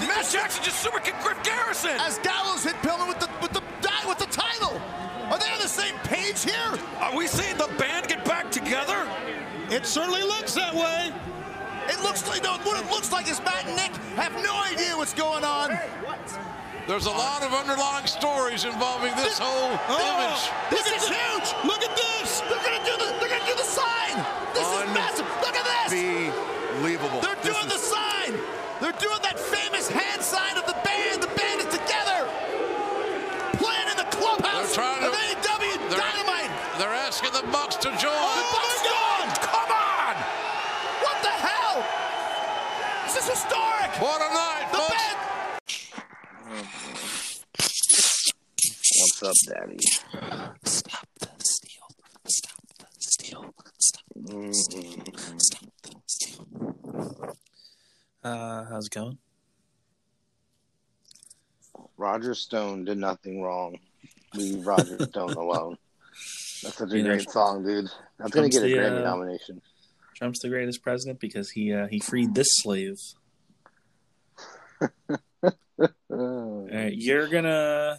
Matt Jackson just super kicked Griff Garrison. As Gallows hit Pillman with the with the with the title. Are they on the same page here? Are we seeing the band get back together? It certainly looks that way. It looks like no, what it looks like is Matt and Nick have no idea what's going on. There's a lot of underlying stories involving this, This- whole Oh, image. This is huge. Look at this. They're gonna do the they're gonna do the sign. This is massive. Look at this. Unbelievable. They're doing is- the sign. They're doing that famous hand sign of the band. The band is together. Playing in the clubhouse They're trying to- of AEW they're- Dynamite. They're asking the Bucks to join. The Bucks gone. Come on! What the hell? This is historic. What a night, The folks. band. What's up, Daddy? Stop the steal. Stop the steal. Stop, Mm-hmm. stop the steal. Uh, how's it going? Roger Stone did nothing wrong. Leave Roger Stone alone. That's such a You know, great song, dude. That's gonna get a the, Grammy uh, nomination. Trump's the greatest president because he uh, he freed this slave. All right, you're gonna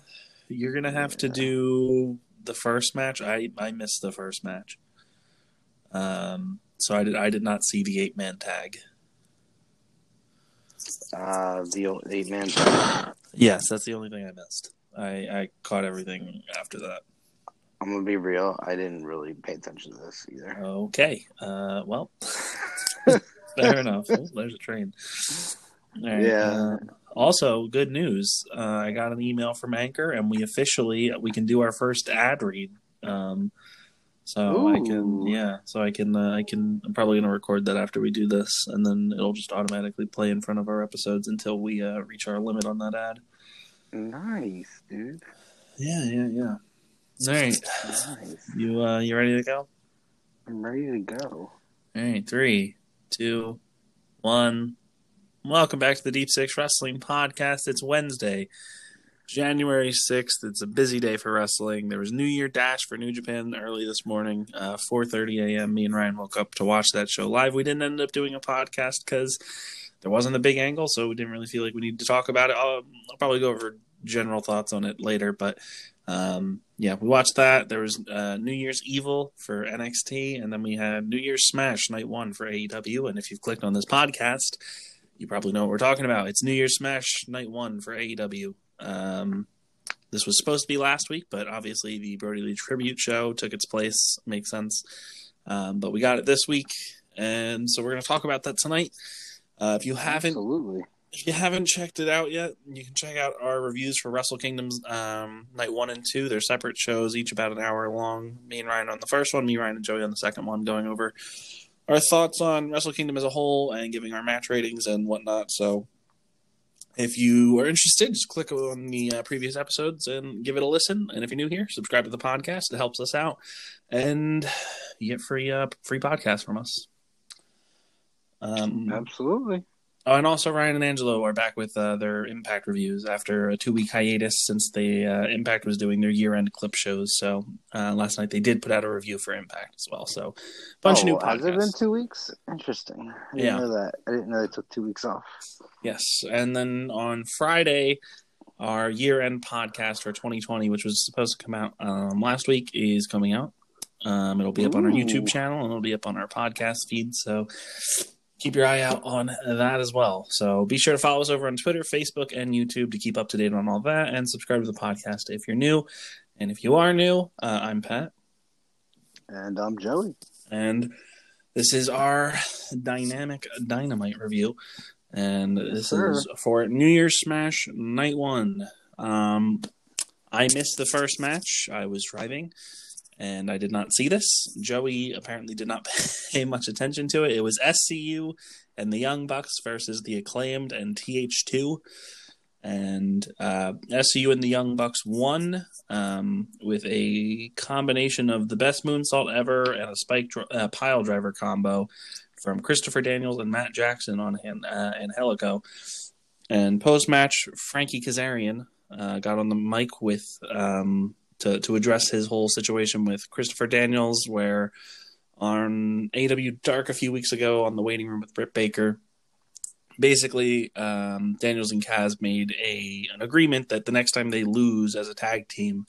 you're gonna have to do the first match. I I missed the first match. Um, so I did I did not see the eight man tag. uh, the eight man. Yes, that's the only thing I missed. I I caught everything after that. I'm gonna be real. I didn't really pay attention to this either. Okay. Uh, well, fair enough. Oh, there's a train. Right, Yeah. uh, also, good news. Uh, I got an email from Anchor, and we officially we can do our first ad read. Um, so I can, yeah. So I can, uh, I can. I'm probably gonna record that after we do this, and then it'll just automatically play in front of our episodes until we uh, reach our limit on that ad. Nice, dude. Yeah, yeah, yeah. All right, Nice. you uh, you ready to go? I'm ready to go. All right, three, two, one. Welcome back to the Deep Six Wrestling Podcast. It's Wednesday, January 6th. It's a busy day for wrestling. There was New Year Dash for New Japan early this morning, uh, 4.30 a.m. Me and Ryan woke up to watch that show live. We didn't end up doing a podcast because there wasn't a big angle, so we didn't really feel like we needed to talk about it. I'll, I'll probably go over general thoughts on it later, but um, yeah, we watched that. There was uh, New Year's Evil for NXT, and then we had New Year's Smash Night One for AEW. And if you've clicked on this podcast, you probably know what we're talking about. It's New Year's Smash Night One for AEW. Um, this was supposed to be last week, but obviously the Brodie Lee tribute show took its place. Makes sense. Um, but we got it this week, and so we're going to talk about that tonight. Uh, if you haven't Absolutely. if you haven't checked it out yet, you can check out our reviews for Wrestle Kingdoms um, Night 1 and 2. They're separate shows, each about an hour long. Me and Ryan on the first one, me, Ryan, and Joey on the second one, going over our thoughts on Wrestle Kingdom as a whole and giving our match ratings and whatnot. So if you are interested, just click on the uh, previous episodes and give it a listen. And if you're new here, subscribe to the podcast. It helps us out. And you get free uh, free podcast from us. Um, Absolutely. Oh, and also Ryan and Angelo are back with uh, their Impact reviews after a two week hiatus since the uh, Impact was doing their year end clip shows. So uh, last night they did put out a review for Impact as well. So bunch oh, of new Has it been two weeks? Interesting. I didn't Yeah. know that. I didn't know they took two weeks off. Yes, and then on Friday, our year end podcast for 2020, which was supposed to come out um, last week, is coming out. Um, it'll be up on our YouTube channel and it'll be up on our podcast feed. So keep your eye out on that as well. So be sure to follow us over on Twitter, Facebook, and YouTube to keep up to date on all that and subscribe to the podcast if you're new. And if you are new, uh, I'm Pat, And I'm Joey. and this is our dynamic dynamite review. And this sir. is for New Year's Smash Night One. Um, I missed the first match. I was driving, and I did not see this. Joey apparently did not pay much attention to it. It was SCU and the Young Bucks versus the Acclaimed and TH2. And uh, SCU and the Young Bucks won um, with a combination of the best moonsault ever and a spike dr- uh, pile driver combo from Christopher Daniels and Matt Jackson on uh, Angelico. And post match, Frankie Kazarian uh, got on the mic with um, to to address his whole situation with Christopher Daniels, where on AW Dark a few weeks ago on the waiting room with Britt Baker, basically, um, Daniels and Kaz made a an agreement that the next time they lose as a tag team,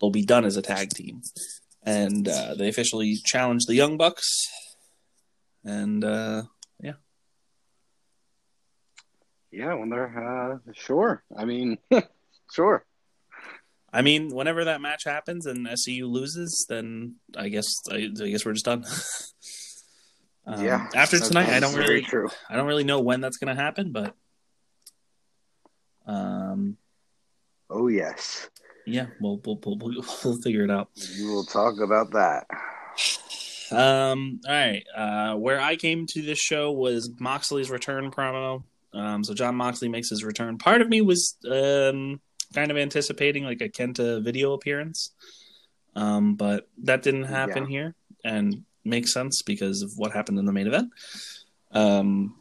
they'll be done as a tag team, and uh, they officially challenged the Young Bucks, and uh, Yeah, when they're uh, sure. I mean, sure. I mean, whenever that match happens and SCU loses, then I guess I, I guess we're just done. um, yeah. After tonight, I don't really, true. I don't really know when that's going to happen, but um, Oh yes, yeah, we'll we'll, we'll we'll figure it out. you will talk about that. Um, all right. Uh, where I came to this show was Moxley's return promo. Um, so Jon Moxley makes his return. Part of me was um kind of anticipating like a Kenta video appearance, um, but that didn't happen Yeah. here, and makes sense because of what happened in the main event. Um,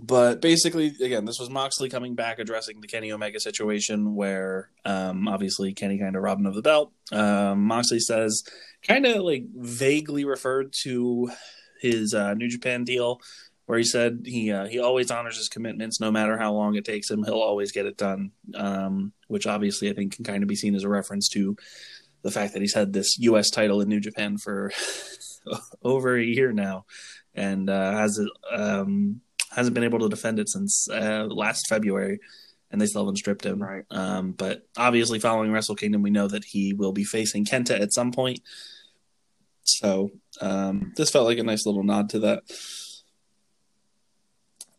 but basically, again, this was Moxley coming back addressing the Kenny Omega situation, where um, obviously Kenny kind of robbed him of the belt. Um, Moxley says, kind of like vaguely referred to his uh, New Japan deal, where he said he uh, he always honors his commitments, no matter how long it takes him. He'll always get it done. Um, which obviously I think can kind of be seen as a reference to the fact that he's had this U.S. title in New Japan for over a year now, and uh, has um, hasn't been able to defend it since uh, last February, and they still haven't stripped him. Right. Um, but obviously, following Wrestle Kingdom, we know that he will be facing Kenta at some point. So um, this felt like a nice little nod to that.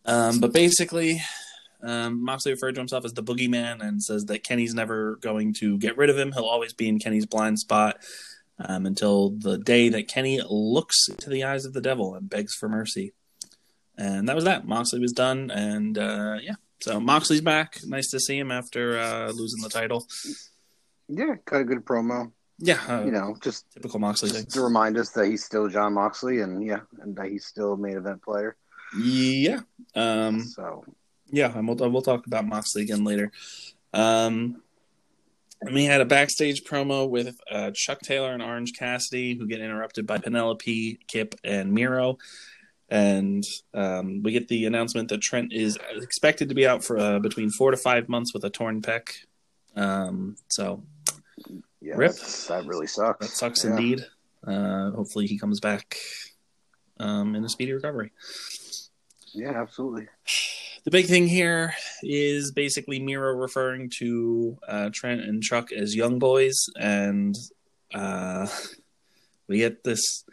Um, but basically, um, Moxley referred to himself as the boogeyman and says that Kenny's never going to get rid of him. He'll always be in Kenny's blind spot um, until the day that Kenny looks into the eyes of the devil and begs for mercy. And that was that. Moxley was done, and uh, yeah. So Moxley's back. Nice to see him after uh, losing the title. Yeah, cut a good promo. Yeah, uh, You know, just, typical Moxley thing. just to remind us that he's still Jon Moxley, and yeah, and that he's still a main event player. Yeah, um, So yeah, and we'll we'll talk about Moxley again later. Um, and we had a backstage promo with uh, Chuck Taylor and Orange Cassidy, who get interrupted by Penelope, Kip, and Miro. And um, we get the announcement that Trent is expected to be out for uh, between four to five months with a torn pec. Um, so yeah, Rip. that really sucks. that sucks Yeah. indeed. Uh, hopefully, he comes back um, in a speedy recovery. Yeah, absolutely. The big thing here is basically Miro referring to uh, Trent and Chuck as young boys, and uh, we get this.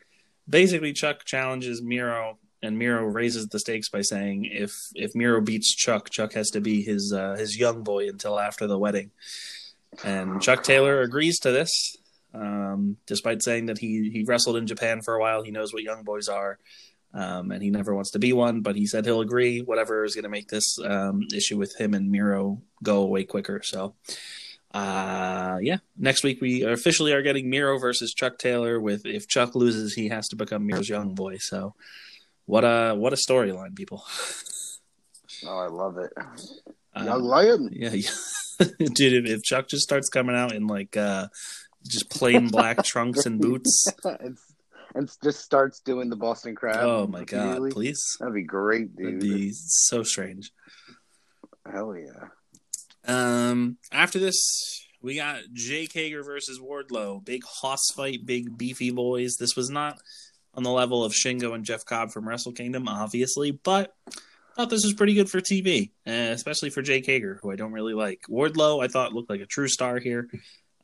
Basically, Chuck challenges Miro, and Miro raises the stakes by saying, "If if Miro beats Chuck, Chuck has to be his uh, his young boy until after the wedding." And Chuck Taylor agrees to this, um, despite saying that he he wrestled in Japan for a while. He knows what young boys are, um, and he never wants to be one. But he said he'll agree whatever is going to make this um, issue with him and Miro go away quicker. So, uh, yeah, next week we officially are getting Miro versus Chuck Taylor. With if Chuck loses, he has to become Miro's young boy. So, what a what a storyline, people. Oh, I love it. Uh, Young Lion. yeah, yeah. dude. If, if Chuck just starts coming out in like uh, just plain black trunks and boots, and, and just starts doing the Boston Crab. oh my god, please. That'd be great, That'd be so strange. Hell yeah. Um, after this, we got Jake Hager versus Wardlow. Big hoss fight, big beefy boys. This was not on the level of Shingo and Jeff Cobb from Wrestle Kingdom, obviously, but I thought this was pretty good for TV, uh, especially for Jake Hager, who I don't really like. Wardlow, I thought looked like a true star here.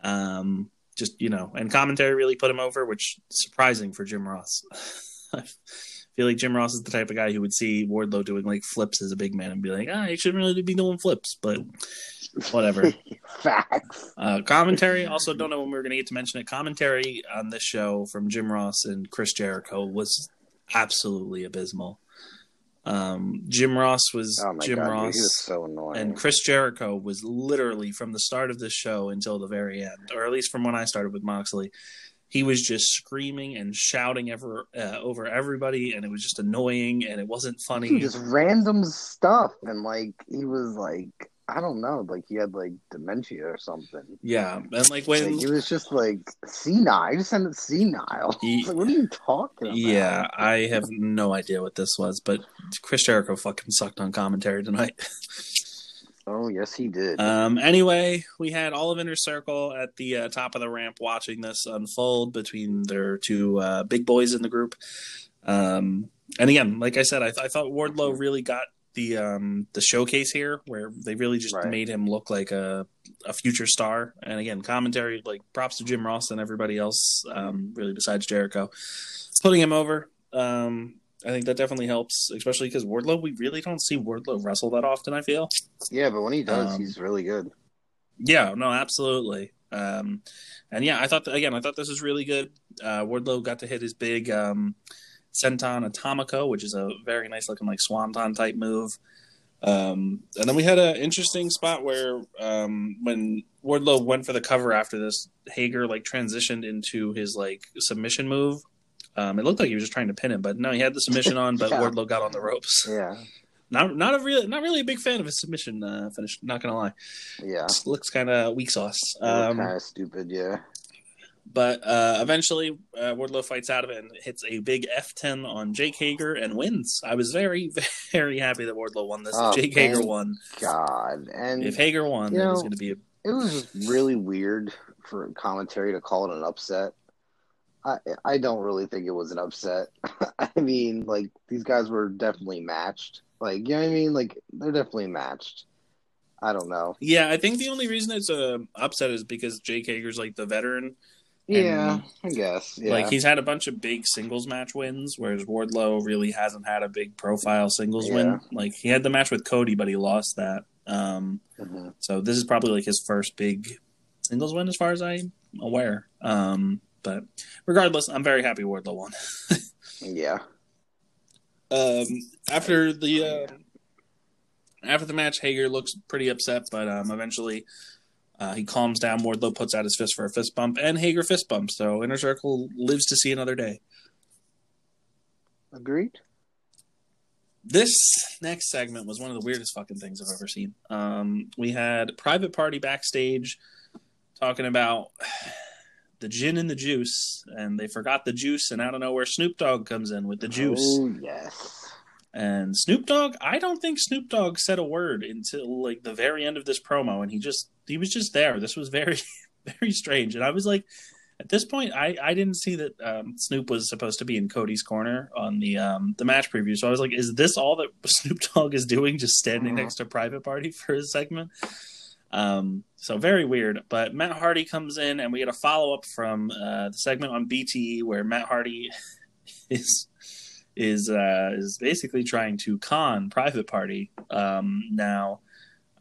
Um, just you know, and commentary really put him over, which surprising for Jim Ross. I feel like Jim Ross is the type of guy who would see Wardlow doing like flips as a big man and be like, ah, he shouldn't really be doing flips, but whatever. Facts. Uh, commentary, also don't know when we are going to get to mention it. Commentary on this show from Jim Ross and Chris Jericho was absolutely abysmal. Um, Jim Ross was Oh Jim god, dude, Ross, he was so annoying. and Chris Jericho was literally from the start of this show until the very end, or at least from when I started with Moxley. He was just screaming and shouting ever uh, over everybody, and it was just annoying, and it wasn't funny. just random stuff, and like he was like, I don't know, like he had like dementia or something. Yeah, and like when Like, he was just like senile. I just sounded senile. It's like, what are you talking about? Yeah, I have no idea what this was, but Chris Jericho fucking sucked on commentary tonight. Oh yes, he did. Um, anyway, we had all of Inner Circle at the uh, top of the ramp watching this unfold between their two uh, big boys in the group. Um, and again, like I said, I, th- I thought Wardlow really got the um, the showcase here, where they really just Right. made him look like a a future star. And again, commentary like props to Jim Ross and everybody else, um, really besides Jericho, putting him over. Um, I think that definitely helps, especially because Wardlow. We really don't see Wardlow wrestle that often. I feel. yeah, but when he does, um, he's really good. Yeah, no, absolutely. Um, and yeah, I thought that, again, I thought this was really good. Uh, Wardlow got to hit his big um, senton atomico, which is a very nice looking like swanton type move. Um, and then we had an interesting spot where um, when Wardlow went for the cover after this, Hager like transitioned into his like submission move. Um, it looked like he was just trying to pin him, but no, he had the submission on, but Yeah. Wardlow got on the ropes. Yeah, Not not a real not really a big fan of his submission uh, finish. Not gonna lie yeah. looks kind of weak sauce. Um, kind of stupid. Yeah. But uh, eventually, uh, Wardlow fights out of it and hits a big F10 on Jake Hager and wins. I was very, very happy that Wardlow won this. Oh, Jake Hager won. God, and If Hager won, You it was going to be a. it was really weird for commentary to call it an upset. I I don't really think it was an upset. I mean, like these guys were definitely matched. Like you know what I mean? Like they're definitely matched. I don't know. Yeah, I think the only reason it's a upset is because Jake Hager's like the veteran. Yeah, I guess. Yeah. Like he's had a bunch of big singles match wins, whereas Wardlow really hasn't had a big profile singles Yeah. win. Like he had the match with Cody, but he lost that. Um, Mhm. So this is probably like his first big singles win, as far as I'm aware. Um, but regardless, I'm very happy Wardlow won. Yeah. Um, after the uh, after the match, Hager looks pretty upset, but um, eventually uh, he calms down. Wardlow puts out his fist for a fist bump, and Hager fist bumps. So Inner Circle lives to see another day. Agreed. This next segment was one of the weirdest fucking things I've ever seen. Um, we had Private Party backstage talking about the gin and the juice, and they forgot the juice, and I don't know where Snoop Dogg comes in with the juice. Oh yes. And Snoop Dogg, I don't think Snoop Dogg said a word until like the very end of this promo, and he just he was just there. This was very very strange, and I was like, at this point, I I didn't see that um, Snoop was supposed to be in Cody's corner on the um the match preview, so I was like, is this all that Snoop Dogg is doing, just standing Mhm. next to Private Party for his segment? Um, so very weird. But Matt Hardy comes in, and we get a follow up from uh, the segment on BTE where Matt Hardy is is uh, is basically trying to con Private Party um, now,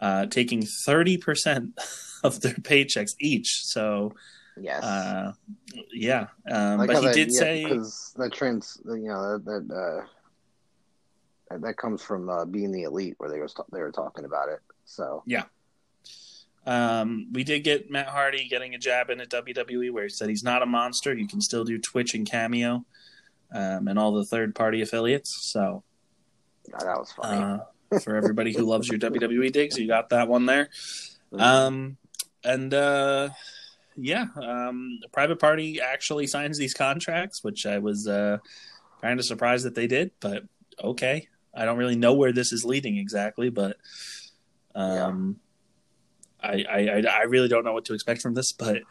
uh, taking thirty percent of their paychecks each. So Yes. uh, yeah, um, like but he that, did yeah, say because that trans, you know, that that, uh, that, comes from uh, being the elite, where they was they were talking about it. So yeah. Um, we did get Matt Hardy getting a jab in at WWE where he said he's not a monster. You can still do Twitch and Cameo um, and all the third party affiliates. So that was funny. uh, for everybody who loves your WWE digs, you got that one there. Mm-hmm. Um, and uh, yeah, um, the private party actually signs these contracts, which I was uh, kind of surprised that they did, but okay. I don't really know where this is leading exactly, but um, I, I I I really don't know what to expect from this, but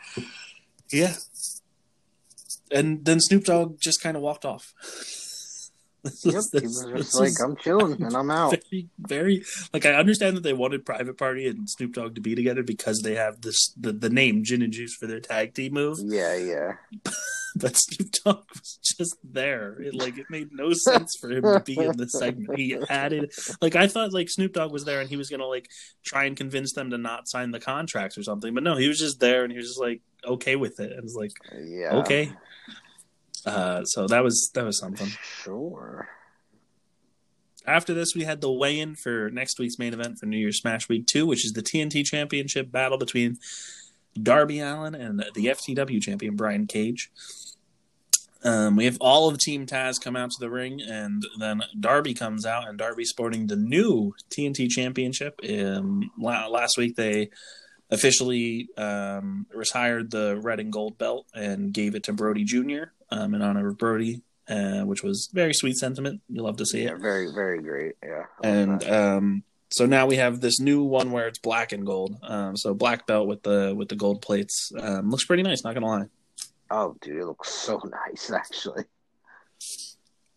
yeah. And then Snoop Dogg just kind of walked off. Yep, was- he this- was this just like, was- "I'm chilling and I'm out." very, very like I understand that they wanted Private Party and Snoop Dogg to be together because they have this the, the name Gin and Juice for their tag team move, Yeah, yeah. but Snoop Dogg was just there. It like it made no sense for him to be in the segment. He added like I thought like Snoop Dogg was there and he was gonna like try and convince them to not sign the contracts or something, but no, he was just there and he was just like okay with it. And it's like Yeah. okay. Uh, so that was that was something. Sure. After this, we had the weigh-in for next week's main event for New Year's Smash Week Two, which is the TNT Championship battle between Darby Allin and the FTW champion Brian Cage. Um, we have all of Team Taz come out to the ring, and then Darby comes out, and Darby sporting the new TNT Championship. Um, last week they officially um, retired the red and gold belt and gave it to Brodie Jr. Um, in honor of Brodie, uh, which was very sweet sentiment. You love to see Yeah, it. very, very great. Yeah. And um, so now we have this new one where it's black and gold. Um, so black belt with the with the gold plates um, looks pretty nice. Not gonna lie. oh, dude, it looks so nice, actually.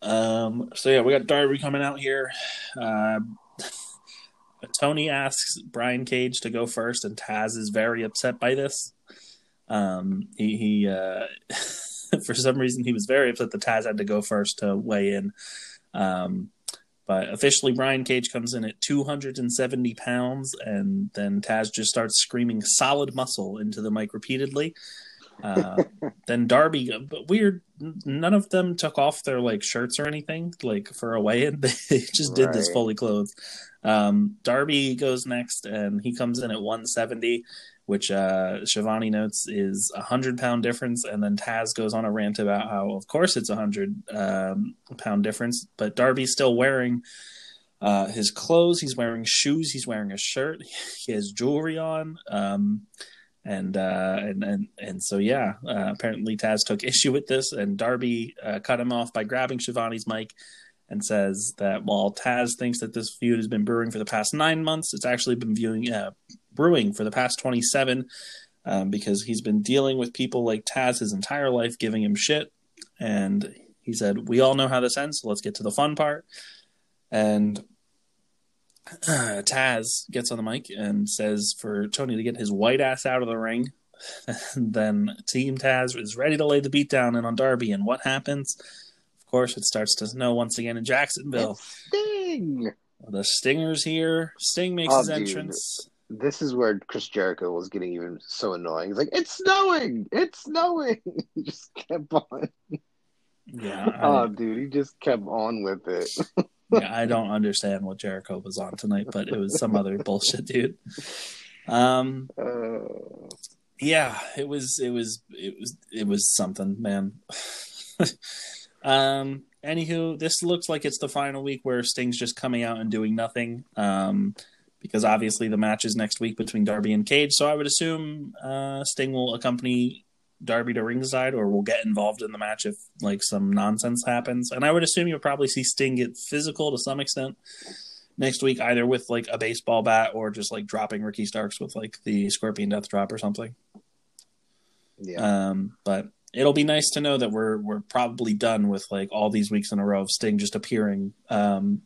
Um, so yeah, we got Darby coming out here. Uh, Tony asks Brian Cage to go first, and Taz is very upset by this. Um, he, he uh, for some reason, he was very upset that Taz had to go first to weigh in. Um, but officially, Brian Cage comes in at 270 pounds, and then Taz just starts screaming "solid muscle" into the mic repeatedly. Uh, then Darby, but weird. None of them took off their like shirts or anything, like for a weigh-in. They just did this fully clothed. Um, Darby goes next, and he comes in at 170, which uh, Schiavone notes is a hundred pound difference. And then Taz goes on a rant about how, of course, it's a hundred um, pound difference, but Darby's still wearing. Uh, his clothes, he's wearing shoes, he's wearing a shirt, he has jewelry on. Um, and uh, and and and so yeah, uh, apparently Taz took issue with this, and Darby uh, cut him off by grabbing Schiavone's mic and says that while Taz thinks that this feud has been brewing for the past nine months, it's actually been viewing uh, brewing for the past twenty seven, um, because he's been dealing with people like Taz his entire life, giving him shit, and he said, "We all know how this ends, so let's get to the fun part." And uh, Taz gets on the mic and says for Tony to get his white ass out of the ring. And then Team Taz is ready to lay the beat down in on Darby. And what happens? Of course, it starts to snow once again in Jacksonville. Sting. The Stinger's here. Sting makes Oh, his entrance. This is where Chris Jericho was getting even so annoying. He's like, "It's snowing! It's snowing!" he just kept on. Yeah, I, Oh, dude, he just kept on with it. yeah, I don't understand what Jericho was on tonight, but it was some other bullshit, dude. Um, Uh, yeah it was it was it was it was something man um anywho this looks like it's the final week where sting's just coming out and doing nothing um because obviously the match is next week between darby and cage. So i would assume uh sting will accompany darby to ringside or will get involved in the match if like some nonsense happens. And i would assume you'll probably see sting get physical to some extent next week either with like a baseball bat or just like dropping ricky starks with like the scorpion death drop or something. Yeah, um, but it'll be nice to know that we're we're probably done with like all these weeks in a row of Sting just appearing um,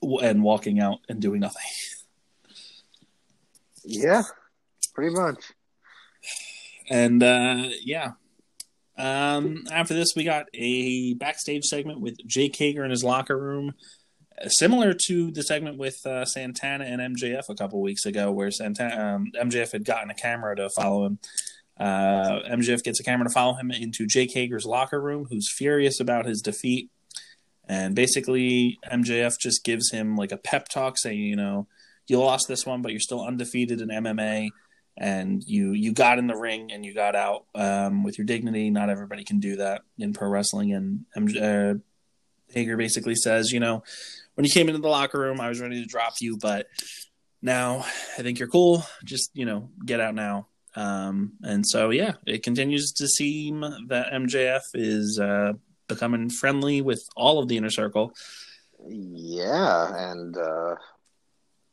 w- and walking out and doing nothing. yeah, pretty much. And uh, yeah, um, after this we got a backstage segment with Jake Hager in his locker room. uh, Similar to the segment with uh, Santana and MJF a couple weeks ago, where Santana um, MJF had gotten a camera to follow him. Uh, MJF gets a camera to follow him into Jake Hager's locker room, who's furious about his defeat. And basically, MJF just gives him like a pep talk, saying, you know, you lost this one, but you're still undefeated in MMA, and you you got in the ring and you got out um, with your dignity. Not everybody can do that in pro wrestling. And uh, Hager basically says, you know, when you came into the locker room, I was ready to drop you, but now I think you're cool. Just you know, get out now. Um, and so, yeah, it continues to seem that MJF is uh, becoming friendly with all of the inner circle. Yeah, and uh,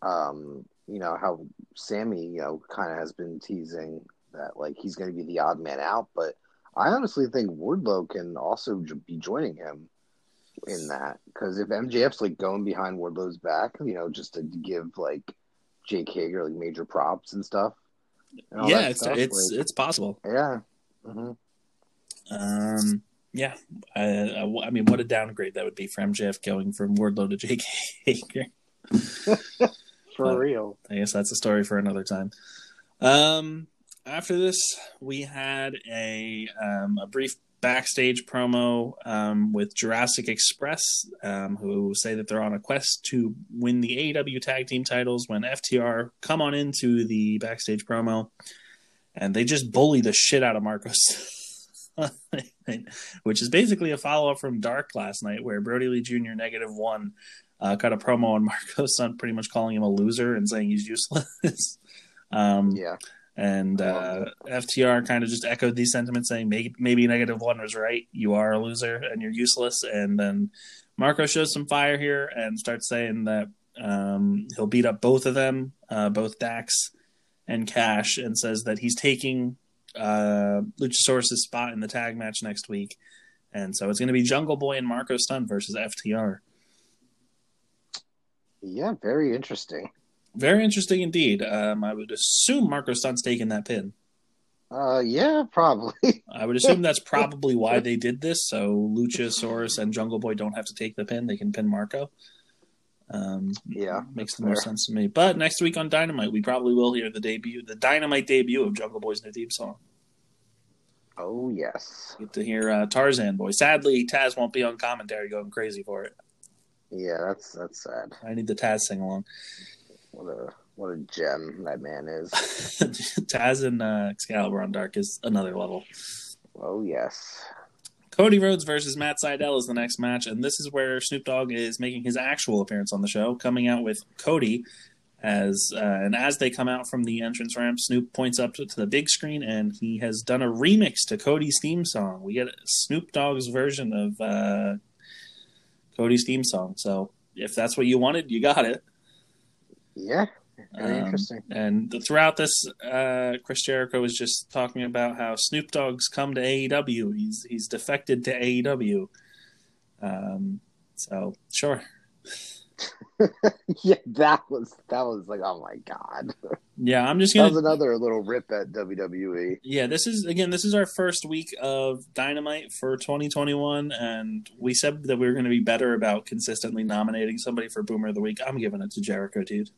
um, you know how Sammy, you know, kind of has been teasing that like he's going to be the odd man out, but I honestly think Wardlow can also j- be joining him in that because if MJF's like going behind Wardlow's back, you know, just to give like Jake Hager like major props and stuff. and yeah, it's stuff, it's like, it's possible. yeah. hmm Um, yeah, I, I, I mean, what a downgrade that would be for MJF going from Wardlow to Jake Hager. For But- real. I guess that's a story for another time. Um, after this, we had a um, a brief backstage promo um, with Jurassic Express, um, who say that they're on a quest to win the AEW Tag Team titles. When FTR come on into the backstage promo, and they just bully the shit out of Marcos. which is basically a follow up from Dark last night, where Brodie Lee Jr. negative one uh, cut a promo on Marko Stunt, pretty much calling him a loser and saying he's useless. um, Yeah. And uh, FTR kind of just echoed these sentiments, saying maybe, maybe negative one was right. You are a loser and you're useless. And then Marko shows some fire here and starts saying that um, he'll beat up both of them, uh, both Dax and Cash, and says that he's taking uh, Luchasaurus' spot in the tag match next week. And so it's going to be Jungle Boy and Marko Stunt versus FTR. Yeah, very interesting. Very interesting indeed. Um, I would assume Marko Stunt's taking that pin. Uh, yeah, probably. I would assume that's probably why they did this. So Luchasaurus and Jungle Boy don't have to take the pin; they can pin Marko. Um, yeah, makes the fair. most sense to me. But next week on Dynamite, we probably will hear the debut, the Dynamite debut of Jungle Boy's new theme song. Oh yes. Get to hear uh, Tarzan Boy. Sadly, Taz won't be on commentary, going crazy for it. Yeah, that's that's sad. I need the Taz sing along. What a what a gem that man is. Taz and uh, Excalibur on Dark is another level. Oh yes. Cody Rhodes versus Matt Sydal is the next match, and this is where Snoop Dogg is making his actual appearance on the show, coming out with Cody as uh, and as they come out from the entrance ramp, Snoop points up to, to the big screen, and he has done a remix to Cody's theme song. We get Snoop Dogg's version of uh, Cody's theme song. So if that's what you wanted, you got it. Yeah. Very Um, interesting. And throughout this, uh, Chris Jericho was just talking about how Snoop Dogg's come to AEW. He's he's defected to AEW. Um, so sure, yeah, that was that was like oh my god. yeah. I'm just That was gonna. another little rip at. WWE. Yeah, this is again. This is our first week of Dynamite for 2021, and we said that we were going to be better about consistently nominating somebody for Boomer of the Week. I'm giving it to Jericho, dude.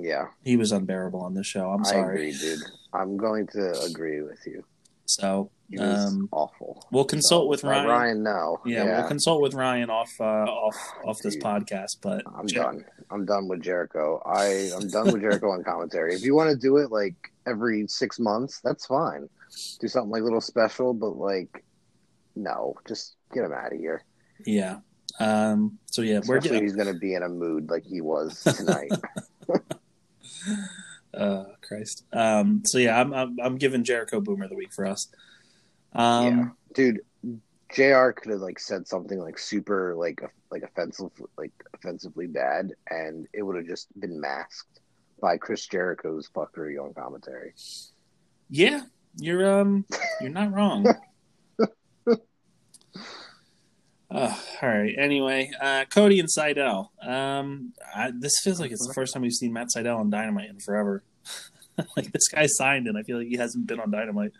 Yeah, He was unbearable on this show. I'm I sorry. agree, dude. I'm going to agree with you. So um, awful. we'll consult So, with Ryan. Ryan, no. Yeah, we'll consult with Ryan off uh, off off this podcast. But I'm Jer- done. I'm done with Jericho. I I'm done with Jericho on commentary. If you want to do it like every six months, that's fine. Do something like a little special, but like, no, just get him out of here. Yeah. Um. So yeah, we're Especially getting. he's gonna be in a mood like he was tonight. Uh, Christ. Um. So yeah, I'm I'm, I'm giving Jericho Boomer the week for us. Um. yeah, dude. Jr. could have like said something like super like like offensive like offensively bad, and it would have just been masked by Chris Jericho's fuckery on commentary. Yeah. You're um. You're not wrong. Uh, all right. Anyway, uh, Cody and Sydal. Um, I, this feels like it's the first time we've seen Matt Sydal on Dynamite in forever. like this guy signed, and I feel like he hasn't been on Dynamite.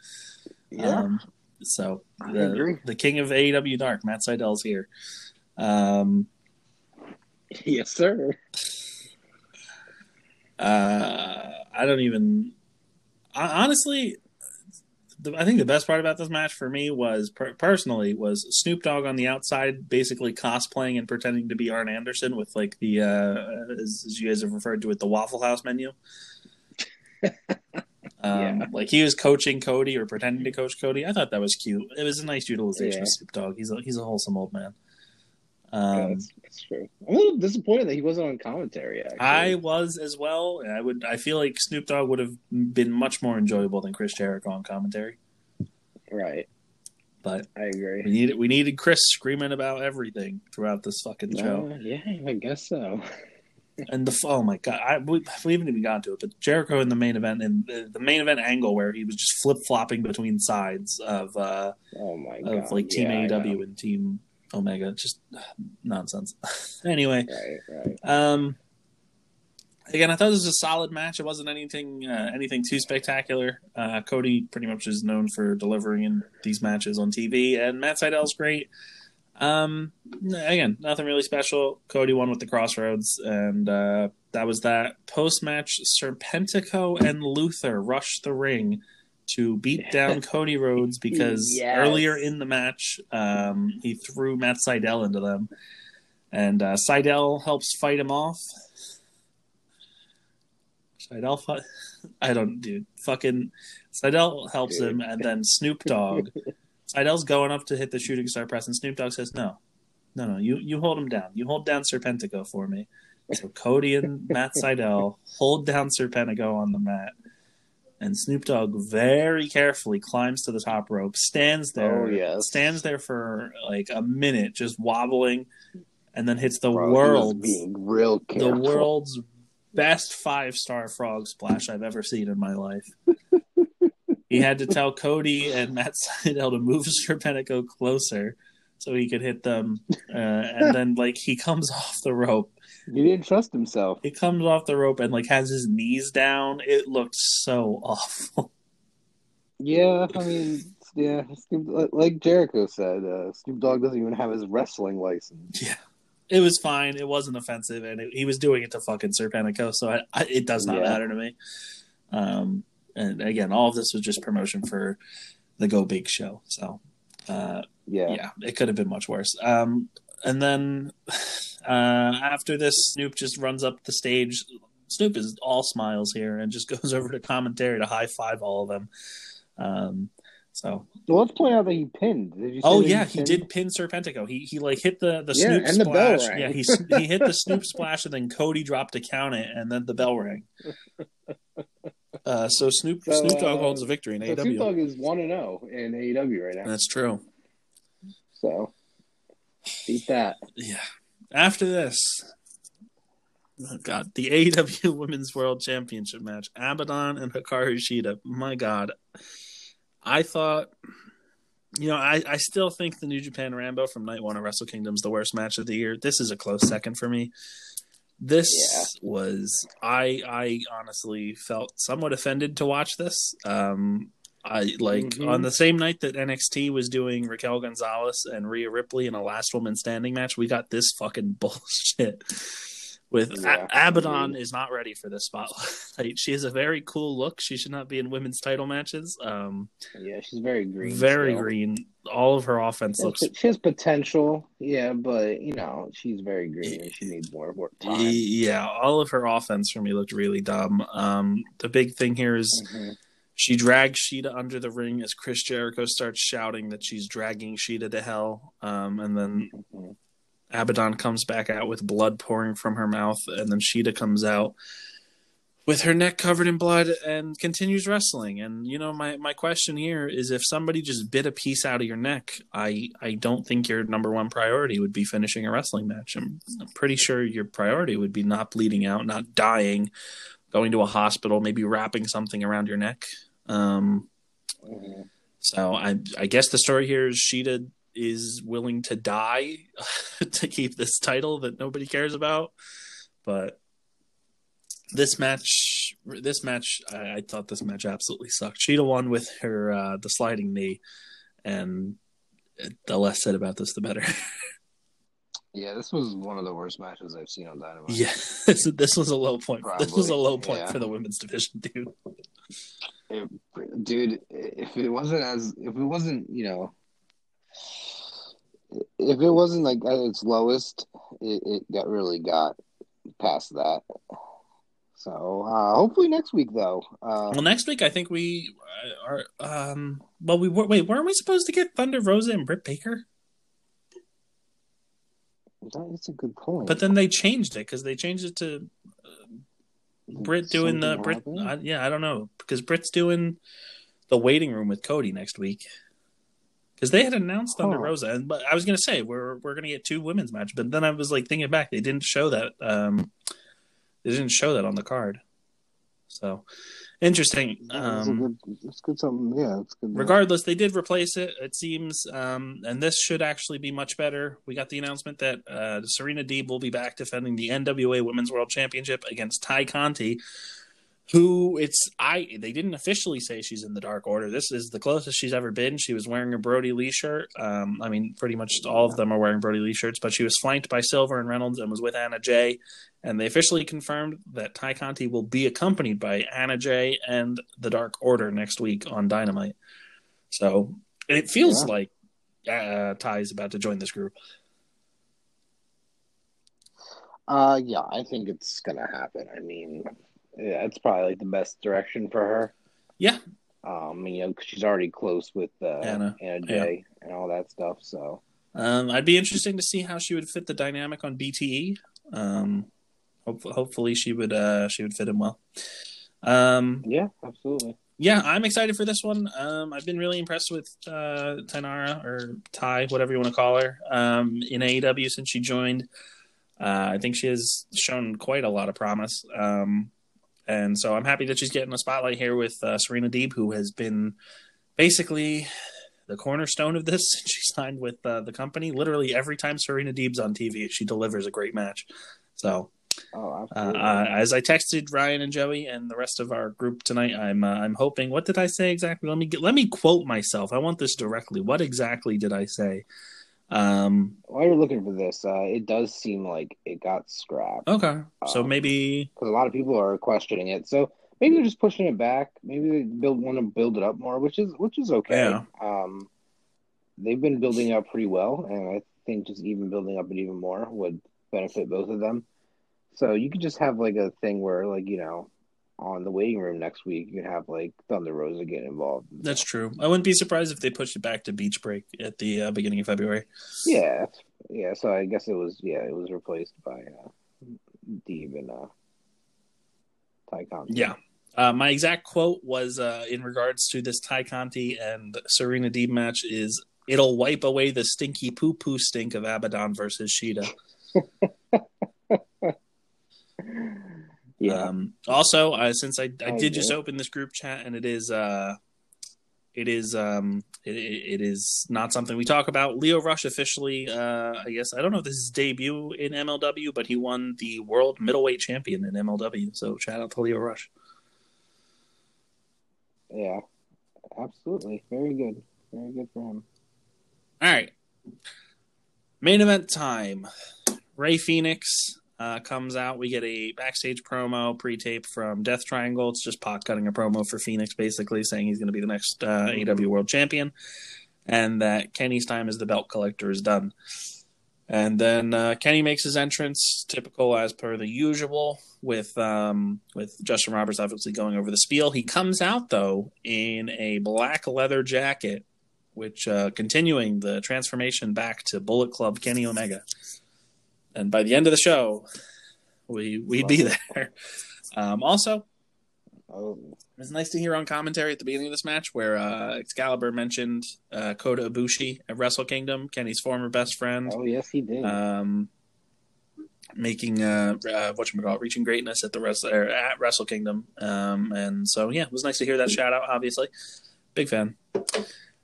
Yeah, Um, so the, the king of AEW Dark, Matt Sydal's here. Um, yes, sir. uh, I don't even. I, honestly, the, I think the best part about this match for me was per, personally was Snoop Dogg on the outside, basically cosplaying and pretending to be Arn Anderson with like the uh, as, as you guys have referred to it, the Waffle House menu. Um, Yeah. Like he was coaching Cody or pretending to coach Cody. I thought that was cute. It was a nice utilization Yeah. of Snoop Dogg. He's a he's a wholesome old man. Yeah, Um, that's, that's true. I'm a little disappointed that he wasn't on commentary. Actually, I was as well. I would. I feel like Snoop Dogg would have been much more enjoyable than Chris Jericho on commentary. right. But I agree. we needed we needed Chris screaming about everything throughout this fucking show. Uh, yeah, I guess so. And the oh my god, I we, we haven't even gotten to it. But Jericho in the main event and the, the main event angle where he was just flip flopping between sides of uh Oh my of like Team Yeah, AEW and Team Omega, just nonsense. anyway, Right, right. Um, again, I thought this was a solid match. It wasn't anything uh, anything too spectacular. Uh, Cody pretty much is known for delivering in these matches on TV, and Matt Sydal's great. Um, again, nothing really special. Cody won with the CrossRhodes, and uh, that was that. Post match, Serpentico and Luther rushed the ring to beat down Cody Rhodes because Yes. earlier in the match, um, he threw Matt Sydal into them and uh, Sydal helps fight him off. Sydal, fu- I don't, dude. Fucking Sydal helps him, and then Snoop Dogg. Sydal's going up to hit the shooting star press, and Snoop Dogg says, "No, no, no. You you hold him down. You hold down Serpentico for me." So Cody and Matt Sydal hold down Serpentico on the mat, and Snoop Dogg very carefully climbs to the top rope, stands there, Oh, yes. stands there for like a minute, just wobbling, and then hits the Bro, world's being real the world's best five star frog splash I've ever seen in my life. he had to tell Cody and Matt Sydal to move Serpentico closer so he could hit them. Uh, and then, like, he comes off the rope. He didn't trust himself. He comes off the rope and, like, has his knees down. It looked so awful. Yeah, I mean, yeah, like Jericho said, uh, Snoop Dogg doesn't even have his wrestling license. Yeah, it was fine. It wasn't offensive. And it, he was doing it to fucking Serpentico. So I, I, it does not Yeah. matter to me. Um, and again, all of this was just promotion for the Go Big show. So, uh, Yeah, yeah, it could have been much worse. Um, and then uh, after this, Snoop just runs up the stage. Snoop is all smiles here and just goes over to commentary to high five all of them. Um, so, Well, let's point out that he pinned. Did you oh yeah, he pinned? did pin Serpentico. He he like hit the the Yeah, Snoop and the bell splash. rang. yeah, he he hit the Snoop splash, and then Cody dropped to count it, and then the bell rang. Uh, so Snoop So, Snoop Dogg uh, holds a victory in So AEW. Snoop Dogg is one and zero in AEW right now. That's true. So beat that. Yeah. After this, oh God, the AEW Women's World Championship match, Abadon and Hikaru Shida. My God, I thought, you know, I, I still think the New Japan Rambo from Night One of Wrestle Kingdom is the worst match of the year. This is a close second for me. This Yeah. was I I honestly felt somewhat offended to watch this. Um I like Mhm. on the same night that NXT was doing Raquel Gonzalez and Rhea Ripley in a last woman standing match, we got this fucking bullshit. With Yeah, A- Abadon is not ready for this spotlight. she has a very cool look. She should not be in women's title matches. Um, Yeah, she's very green. very still. green. All of her offense looks She has potential, yeah, but you know she's very green and she needs more work time. Yeah, all of her offense for me looked really dumb. Um, the big thing here is Mhm. She drags Shida under the ring as Chris Jericho starts shouting that she's dragging Shida to hell. Um, and then. Abadon comes back out with blood pouring from her mouth, and then Shida comes out with her neck covered in blood and continues wrestling. And you know, my my question here is if somebody just bit a piece out of your neck, I I don't think your number one priority would be finishing a wrestling match. I'm, I'm pretty sure your priority would be not bleeding out, not dying, going to a hospital, maybe wrapping something around your neck. Um, Mhm. so I I guess the story here is Shida is willing to die to keep this title that nobody cares about. But this match, this match, I, I thought this match absolutely sucked. Shida won with her uh, the sliding knee, and the less said about this, the better. Yeah, this was one of the worst matches I've seen on Dynamite. yeah, this, this was a low point. This was a low point yeah. for the women's division, dude. It- dude, if it wasn't as if it wasn't, you know, if it wasn't like at its lowest, it, it got really got past that. So uh, hopefully next week though. Uh, Well, next week I think we are. Um, well, we were wait. Weren't we supposed to get Thunder Rosa and Britt Baker? That- that's a good point. But then they changed it because they changed it to Britt doing the Brit. I, yeah, I don't know because Britt's doing the waiting room with Cody next week. Because they had announced Thunder Huh. Rosa, and but I was gonna say we're we're gonna get two women's matches, but then I was like thinking back, they didn't show that. Um, they didn't show that on the card. So interesting. Um, good. It's good. Something. Yeah, it's good. regardless, they did replace it. It seems, um, and this should actually be much better. We got the announcement that uh, Serena Deeb will be back defending the NWA Women's World Championship against Ty Conti, who it's I. They didn't officially say she's in the Dark Order. This is the closest she's ever been. She was wearing a Brodie Lee shirt. Um, I mean, pretty much all of them are wearing Brodie Lee shirts, but she was flanked by Silver and Reynolds and was with Anna Jay. And they officially confirmed that Ty Conti will be accompanied by Anna Jay and the Dark Order next week on Dynamite. So it feels Yeah. like uh, Ty is about to join this group. Uh, yeah, I think it's gonna happen. I mean, yeah, it's probably like the best direction for her. Yeah. Um, you know, 'cause she's already close with uh, Anna, Anna, yeah. Jay and all that stuff. So Um, I'd be interesting to see how she would fit the dynamic on BTE. Um, hope, hopefully she would uh, she would fit in well. Um, yeah, absolutely. yeah, I'm excited for this one. Um, I've been really impressed with uh, Tainara or Ty, whatever you want to call her, um, in AEW since she joined. Uh, I think she has shown quite a lot of promise. Um, and so I'm happy that she's getting a spotlight here with uh, Serena Deeb, who has been basically the cornerstone of this she signed with uh, the company. Literally every time Serena Deeb's on TV, she delivers a great match. So Oh, uh, uh, as I texted Ryan and Joey and the rest of our group tonight, I'm uh, I'm hoping. What did I say exactly? Let me get, let me quote myself. I want this directly. What exactly did I say? Um, While you're looking for this, uh, it does seem like it got scrapped okay, so Um, maybe because a lot of people are questioning it. So maybe they're just pushing it back. Maybe they build want to build it up more, which is which is okay. Yeah. Um, they've been building up pretty well, and I think just even building up it even more would benefit both of them. So you could just have like a thing where, like you know, on the waiting room next week, you could have like Thunder Rosa get involved. that's true. I wouldn't be surprised if they pushed it back to Beach Break at the uh, beginning of February. Yeah, yeah. So I guess it was yeah, it was replaced by uh, Deeb and uh, Tay Conti. Yeah. Uh, my exact quote was uh, in regards to this Tay Conti and Serena Deeb match is it'll wipe away the stinky poo poo stink of Abadon versus Shida. yeah. Um, also, uh, since I, I Oh, did just open this group chat and it is uh, it is um, it, it is not something we talk about. Lio Rush officially, uh, I guess I don't know if this is debut in MLW, but he won the world middleweight champion in MLW. So shout out to Lio Rush. Yeah, absolutely. Very good. Very good for him. All right. Main event time. Rey Fenix uh, comes out. We get a backstage promo pre-tape from Death Triangle. It's just Pac cutting a promo for Fenix, basically saying he's going to be the next uh, AEW World Champion, and that Kenny's time as the belt collector is done. And then uh, Kenny makes his entrance, typical as per the usual, with um, with Justin Roberts obviously going over the spiel. He comes out though in a black leather jacket which uh, continuing the transformation back to Bullet Club Kenny Omega. And by the end of the show, we we'd be there. Um, also, Oh, it was nice to hear on commentary at the beginning of this match where uh, Excalibur mentioned uh, Kota Ibushi at Wrestle Kingdom, Kenny's former best friend, oh yes, he did. um, making uh, uh, what you call it, reaching greatness at the Wrestle or at Wrestle Kingdom. Um, and so yeah, it was nice to hear that shout out. Obviously, big fan.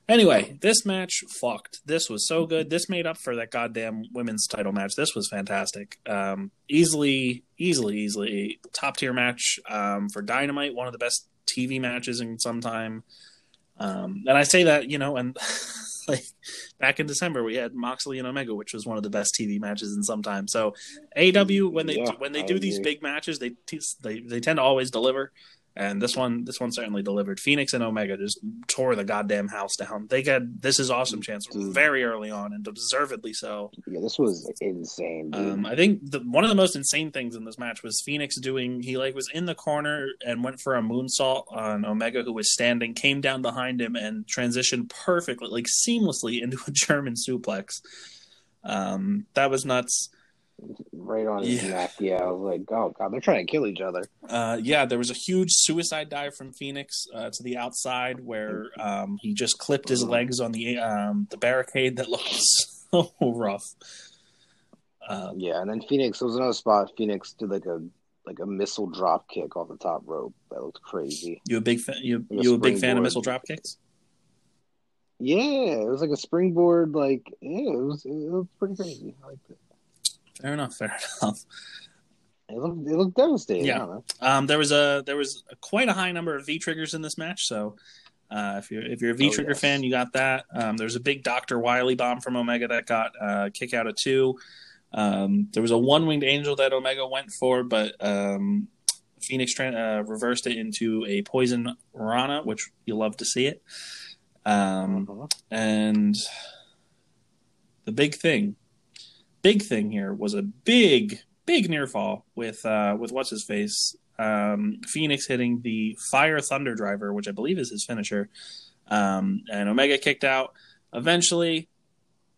Anyway, this match fucked. This was so good. This made up for that goddamn women's title match. This was fantastic. Um, easily, easily, easily top tier match um, for Dynamite. One of the best TV matches in some time. Um, and I say that you know, and like back in December we had Moxley and Omega, which was one of the best TV matches in some time. So AEW when they Yeah, when they I do these agree. big matches, they they they tend to always deliver. And this one, this one certainly delivered. Fenix and Omega just tore the goddamn house down. They got this is awesome chance Dude. very early on, and deservedly so. yeah, this was insane, dude. Um, I think the, one of the most insane things in this match was Fenix doing. He like was in the corner and went for a moonsault on Omega, who was standing, came down behind him and transitioned perfectly, like seamlessly into a German suplex. Um, that was nuts. Right on his yeah. neck. Yeah, I was like, oh god, they're trying to kill each other. Uh, yeah, there was a huge suicide dive from Fenix uh, to the outside where um, he just clipped his legs on the um, the barricade that looked so rough. Uh, Yeah, and then Fenix there was another spot. Fenix did like a like a missile drop kick off the top rope. That looked crazy. you a big fan? You Like a you a big fan of missile drop kicks? Yeah, it was like a springboard. Like yeah, it was it was pretty crazy. I liked it. Fair enough. Fair enough. It looked it looked devastating. Yeah. I don't know. Um, there was a there was a, quite a high number of V triggers in this match. So uh, if you're if you're a V Oh, trigger yes. fan, you got that. Um, there was a big Doctor Wily bomb from Omega that got uh, kick out of two. Um, there was a one winged angel that Omega went for, but um, Fenix uh, reversed it into a poison Rana, which you love to see it. Um, Mhm. and the big thing, big thing here was a big, big near fall with uh, with what's his face, Um, Fenix hitting the Fire Thunder Driver, which I believe is his finisher, um, and Omega kicked out. Eventually,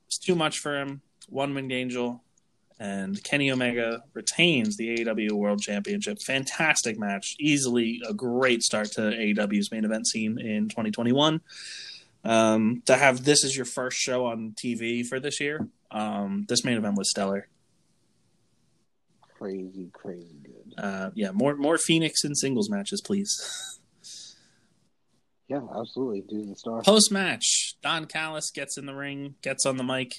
it's too much for him. One winged angel, and Kenny Omega retains the AEW World Championship. Fantastic match, easily a great start to AEW's main event scene in 2021. Um, to have this as your first show on TV for this year, um, this main event was stellar. Crazy, crazy good. Uh, yeah, more more Fenix and singles matches, please. Yeah, absolutely. Dude's the star. Post match, Don Callis gets in the ring, gets on the mic,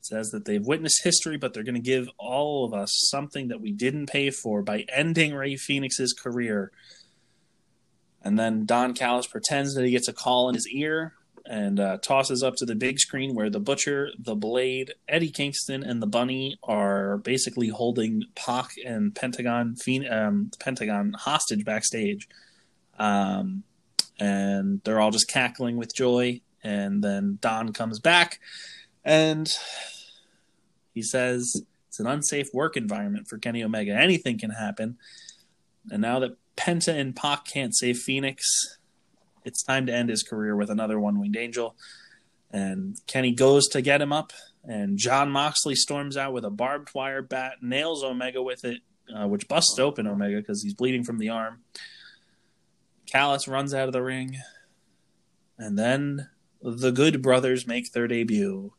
says that they've witnessed history, but they're going to give all of us something that we didn't pay for by ending Rey Fenix's career. And then Don Callis pretends that he gets a call in his ear and uh, tosses up to the big screen where the Butcher, the Blade, Eddie Kingston, and the Bunny are basically holding Pac and Pentagon, um, Pentagon hostage backstage. Um, and they're all just cackling with joy. And then Don comes back and he says it's an unsafe work environment for Kenny Omega. Anything can happen. And now that Penta and Pac can't save Phoenix, it's time to end his career with another one winged angel. And Kenny goes to get him up, and Jon Moxley storms out with a barbed wire bat, nails Omega with it, uh, which busts open Omega because he's bleeding from the arm. Callis runs out of the ring, and then the Good Brothers make their debut.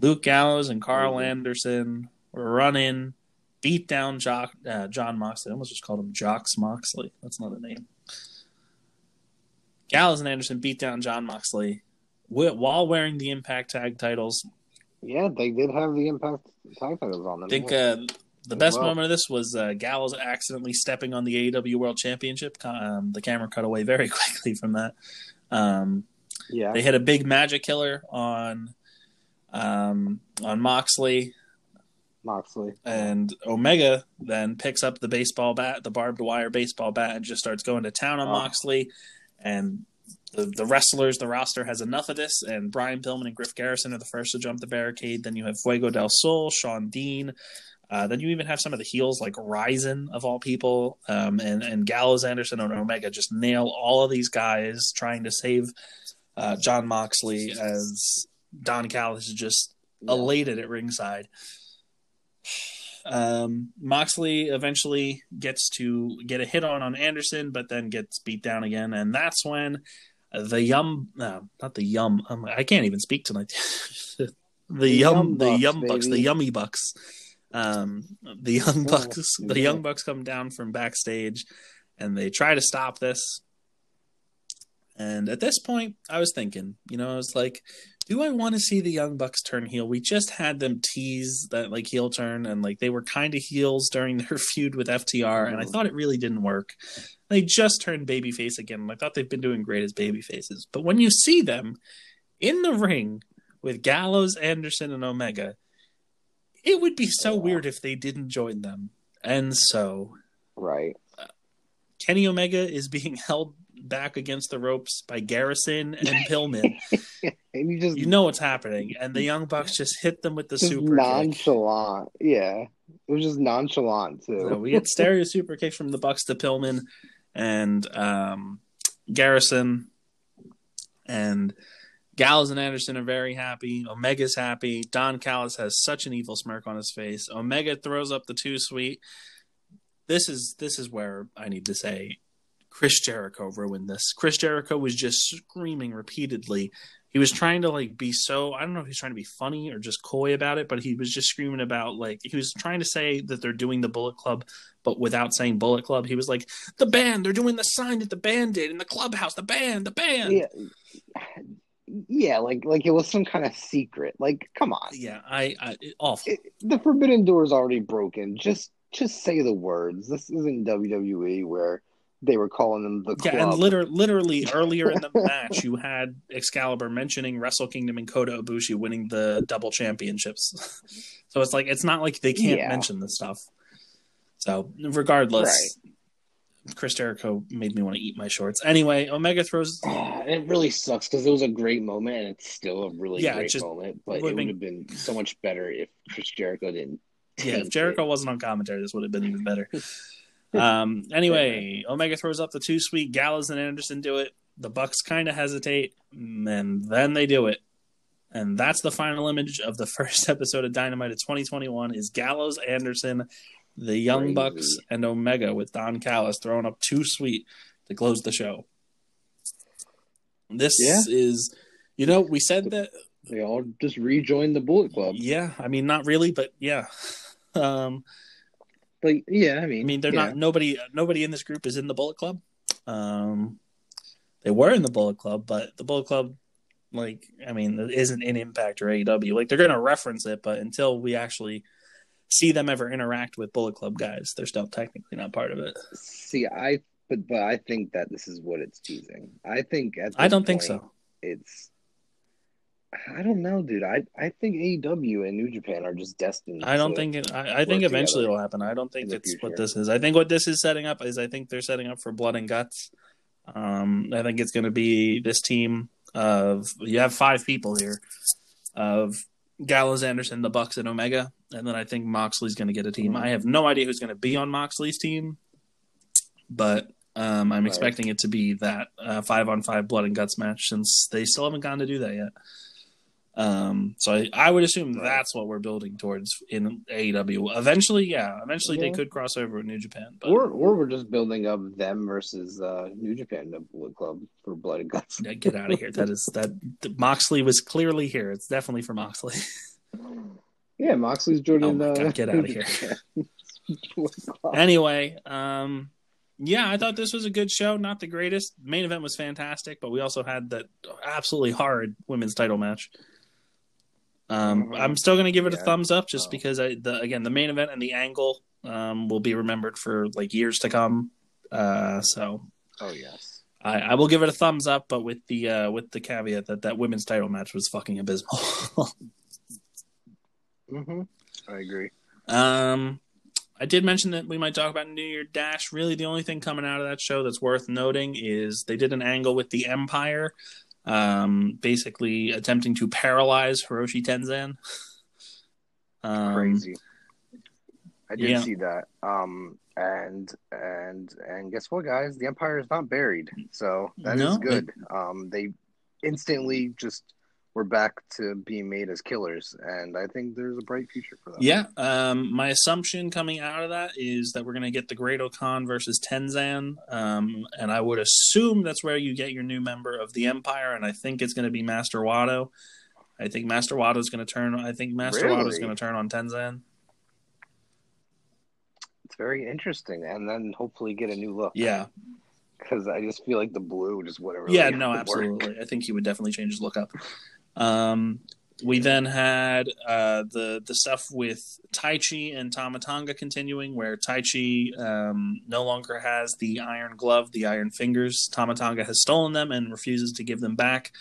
Luke Gallows and Karl Anderson run in, beat down Jock, uh, Jon Moxley. I almost just called him Jocks Moxley. That's not a name. Gallows and Anderson beat down Jon Moxley while wearing the Impact Tag titles. Yeah, they did have the Impact tag titles on them. I think uh, the best Well- moment of this was uh, Gallows accidentally stepping on the AEW World Championship. Um, the camera cut away very quickly from that. Um, yeah. they hit a big magic killer on um, on Moxley, Moxley. and Omega then picks up the baseball bat, the barbed wire baseball bat, and just starts going to town on Oh. Moxley. And the, the wrestlers, the roster has enough of this. And Brian Pillman and Griff Garrison are the first to jump the barricade. Then you have Fuego del Sol, Shawn Dean. Uh, then you even have some of the heels like Ryzen of all people, um, and and Gallows, Anderson, and Omega just nail all of these guys trying to save uh, Jon Moxley as Don Callis is just elated at ringside. Um, Moxley eventually gets to get a hit on on Anderson, but then gets beat down again, and that's when the yum, no, not the yum. Um, I can't even speak tonight. the, yum, Yum the Bucks, yum bucks, the yummy bucks. Um, the young Oh, bucks, the young bucks come down from backstage, and they try to stop this. And at this point, I was thinking, you know, I was like, do I want to see the Young Bucks turn heel? We just had them tease that like heel turn, and like they were kind of heels during their feud with FTR, and I Mhm. thought it really didn't work. They just turned babyface again, and I thought they've been doing great as babyfaces. But when you see them in the ring with Gallows, Anderson, and Omega, it would be so Yeah. weird if they didn't join them. And so Right. Kenny Omega is being held back against the ropes by Garrison and Pillman. And you just you know what's happening, and the Young Bucks just hit them with the super kick. nonchalant. Yeah. It was just nonchalant too. So we get stereo super kick from the Bucks to Pillman and um, Garrison, and Gallows and Anderson are very happy. Omega's happy. Don Callis has such an evil smirk on his face. Omega throws up the two sweet. This is this is where I need to say Chris Jericho ruined this. Chris Jericho was just screaming repeatedly. He was trying to like be so I don't know if he's trying to be funny or just coy about it, but he was just screaming about like he was trying to say that they're doing the Bullet Club, but without saying Bullet Club. He was like, The band, they're doing the sign that the band did in the clubhouse, the band, the band. yeah. Yeah, like like it was some kind of secret. Like, come on. Yeah, I, I it- awful. It, the forbidden door is already broken. Just just say the words. This isn't WWE where they were calling them the Yeah, club. and liter- literally earlier in the match, you had Excalibur mentioning Wrestle Kingdom and Kota Ibushi winning the double championships. so it's like it's not like they can't Yeah. mention this stuff. So regardless, Chris Jericho made me want to eat my shorts. Anyway, Omega throws. it really sucks because it was a great moment and it's still a really Yeah, great just moment. But it would have been so much better if Chris Jericho didn't. Yeah, if Jericho it. wasn't on commentary, this would have been even better. um, anyway, Omega throws up the two sweet. Gallows and Anderson do it. The Bucks kind of hesitate, and then they do it. And that's the final image of the first episode of Dynamite of 2021 is Gallows, Anderson, the Young Crazy. Bucks, and Omega with Don Callis throwing up two sweet to close the show. This Yeah. is, you know, we said that They all just rejoined the Bullet Club. yeah, I mean, not really, but yeah. Um, Like, yeah, I mean, I mean, they're yeah. not nobody. Nobody in this group is in the Bullet Club. Um, they were in the Bullet Club, but the Bullet Club, like, I mean, isn't in Impact or AEW. Like, they're gonna reference it, but until we actually see them ever interact with Bullet Club guys, they're still technically not part of it. See, I but but I think that this is what it's teasing. I think at I don't think so. It's I don't know, dude. I I think AEW and New Japan are just destined. I don't think it. I, I think eventually it'll happen. I don't think it's what this is. I think what this is setting up is I think they're setting up for blood and guts. Um, I think it's going to be this team of you have five people here of Gallows, Anderson, the Bucks, and Omega, and then I think Moxley's going to get a team. I have no idea who's going to be on Moxley's team, but um, I'm Right. expecting it to be that uh, five on five blood and guts match since they still haven't gone to do that yet. Um, so I, I would assume Right. that's what we're building towards in AEW. Eventually, yeah, eventually they could cross over with New Japan. But or or we're just building up them versus uh, New Japan Bullet Club for Blood and Guts. Yeah, get out of here. That is that Moxley was clearly here. It's definitely for Moxley. Yeah, Moxley's joining Oh God, get outta here. anyway, um, yeah, I thought this was a good show. Not the greatest. Main event was fantastic, but we also had that absolutely hard women's title match. Um, Mhm. I'm still going to give it a Yeah. thumbs up just Oh. because I, the, again, the main event and the angle um, will be remembered for like years to come. Uh, so oh yes. I, I will give it a thumbs up, but with the uh, with the caveat that that women's title match was fucking abysmal. hmm I agree. Um, I did mention that we might talk about New Year Dash. Really, the only thing coming out of that show that's worth noting is they did an angle with the Empire, um, basically attempting to paralyze Hiroshi Tenzan. Um, Crazy. I did yeah. see that. Um, and and and guess what, guys? The Empire is not buried, so that is No, good. Um, they instantly just were back to being made as killers, and I think there's a bright future for them. Yeah, um, my assumption coming out of that is that we're going to get the Great O-Khan versus Tenzan, um, and I would assume that's where you get your new member of the Empire, and I think it's going to be Master Wato. I think Master Wato is going to turn. I think Master Wato is going to turn on Tenzan. It's very interesting, and then hopefully get a new look. Yeah, because I just feel like the blue just wouldn't. Yeah, no, work. absolutely. I think he would definitely change his look up. Um, we then had uh, the the stuff with Taichi and Tama Tonga continuing, where Taichi um, no longer has the iron glove, the iron fingers. Tama Tonga has stolen them and refuses to give them back.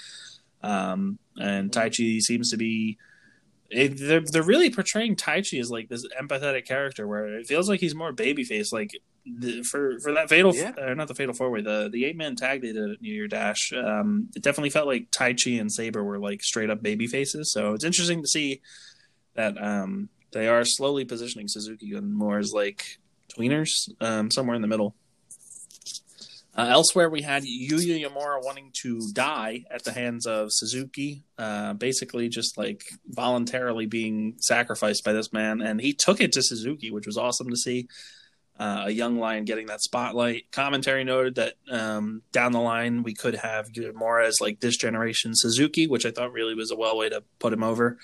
Um, and Taichi seems to be. It, they're they're really portraying Taichi as like this empathetic character, where it feels like he's more babyface. Like the, for for that fatal, Yeah. uh, not the fatal four way, the the eight man tag they did at New Year Dash. Um, it definitely felt like Taichi and Saber were like straight up baby faces. So it's interesting to see that um, they are slowly positioning Suzuki and more as like tweeners, um, somewhere in the middle. Uh, elsewhere, we had Yuya Uemura wanting to die at the hands of Suzuki, uh, basically just like voluntarily being sacrificed by this man, and he took it to Suzuki, which was awesome to see. Uh, a young lion getting that spotlight. Commentary noted that um, down the line we could have Uemura as like this generation Suzuki, which I thought really was a well way to put him over.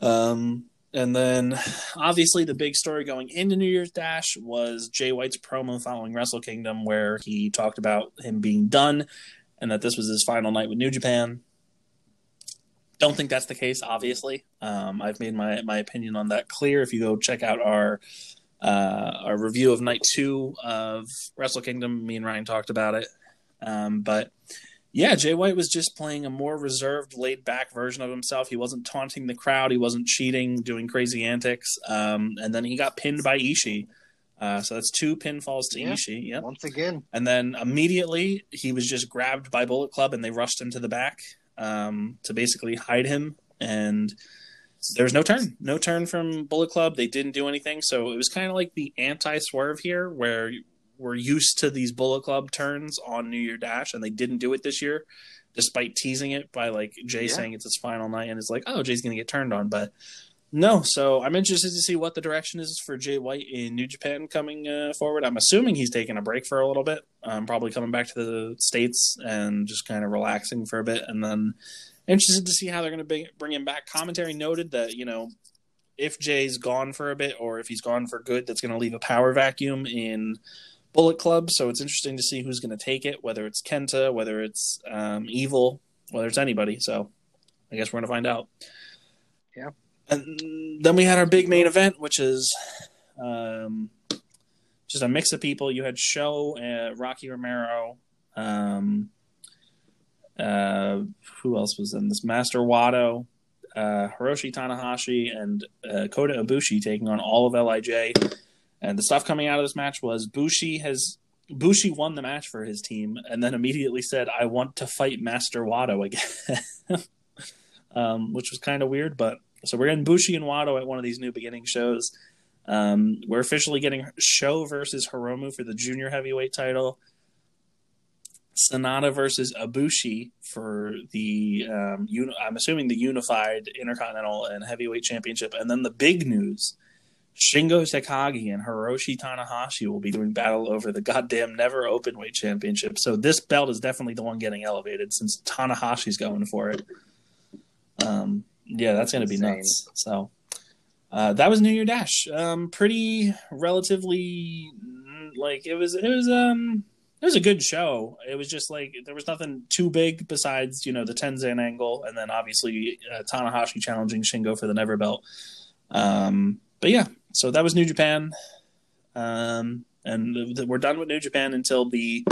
Um, and then, obviously, the big story going into New Year's Dash was Jay White's promo following Wrestle Kingdom, where he talked about him being done and that this was his final night with New Japan. Don't think that's the case, obviously. Um, I've made my, my opinion on that clear. If you go check out our uh, our review of night two of Wrestle Kingdom, me and Ryan talked about it. Um, but yeah, Jay White was just playing a more reserved, laid back version of himself. He wasn't taunting the crowd. He wasn't cheating, doing crazy antics. Um, and then he got pinned by Ishii. Uh, so that's two pinfalls to Yeah. Ishii. Yep. Once again, And then immediately he was just grabbed by Bullet Club and they rushed him to the back um, to basically hide him. And there was no turn, no turn from Bullet Club. They didn't do anything, so it was kind of like the anti-swerve here, where we're used to these Bullet Club turns on New Year Dash, and they didn't do it this year, despite teasing it by like Jay Yeah. saying it's his final night, and it's like, oh, Jay's gonna get turned on, but no. So I'm interested to see what the direction is for Jay White in New Japan coming uh, forward. I'm assuming he's taking a break for a little bit, um, probably coming back to the states and just kind of relaxing for a bit, and then interested to see how they're going to bring, him back. Commentary noted that you know if Jay's gone for a bit or if he's gone for good, that's going to leave a power vacuum in Bullet Club. So it's interesting to see who's going to take it, whether it's Kenta, whether it's um, Evil, whether it's anybody. So I guess we're going to find out. Yeah. And then we had our big main event, which is um, just a mix of people. You had Show, uh, Rocky Romero, um, uh, who else was in this? Master Wato, uh, Hiroshi Tanahashi, and uh, Kota Ibushi taking on all of Lij. And the stuff coming out of this match was Bushi has Bushi won the match for his team, and then immediately said, "I want to fight Master Wato again," um, which was kind of weird. But so we're getting Bushi and Wato at one of these new beginning shows. Um, we're officially getting Show versus Hiromu for the junior heavyweight title. Sanada versus Ibushi for the um, uni- I'm assuming the unified Intercontinental and Heavyweight Championship, and then the big news: Shingo Takagi and Hiroshi Tanahashi will be doing battle over the goddamn Never open weight Championship. So this belt is definitely the one getting elevated since Tanahashi's going for it. Um, yeah, that's going to be Insane. nuts. So uh, that was New Year Dash. Um, pretty relatively mm, like it was. It was um. It was a good show. It was just like there was nothing too big besides you know the Tenzan angle, and then obviously uh, Tanahashi challenging Shingo for the Never Belt. Um, but yeah, so that was New Japan, um, and we're done with New Japan until the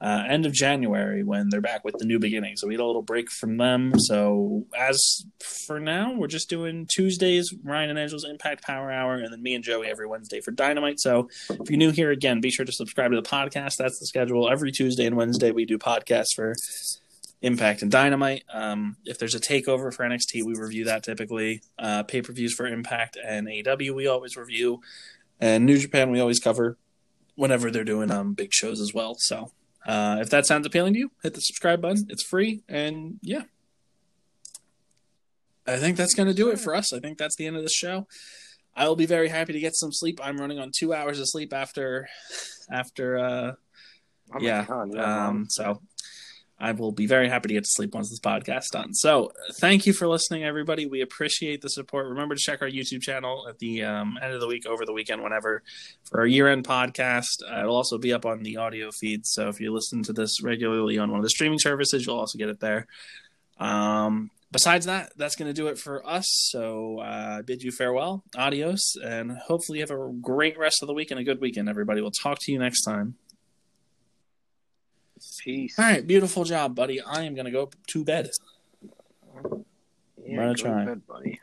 uh, end of January when they're back with the new beginning. So we had a little break from them. So as for now, we're just doing Tuesdays, Ryan and Angel's Impact Power Hour, and then me and Joey every Wednesday for Dynamite. So if you're new here again, be sure to subscribe to the podcast. That's the schedule. Every Tuesday and Wednesday we do podcasts for Impact and Dynamite. Um, if there's a takeover for NXT, we review that typically. Uh, Pay per views for Impact and AEW, we always review. And New Japan, we always cover whenever they're doing um, big shows as well. So uh, if that sounds appealing to you, hit the subscribe button. It's free. And yeah. I think that's going to do it for us. I think that's the end of the show. I will be very happy to get some sleep. I'm running on two hours of sleep after, after, uh, Oh yeah. God, yeah, um, so I will be very happy to get to sleep once this podcast done. So thank you for listening, everybody. We appreciate the support. Remember to check our YouTube channel at the um, end of the week, over the weekend, whenever, for our year-end podcast. Uh, it'll also be up on the audio feed. So if you listen to this regularly on one of the streaming services, you'll also get it there. Um, besides that, that's going to do it for us. So uh, bid you farewell, adios, and hopefully you have a great rest of the week and a good weekend, everybody. We'll talk to you next time. Peace. All right, beautiful job, buddy. I am going to go to bed. Yeah, Run a go to try. bed, buddy.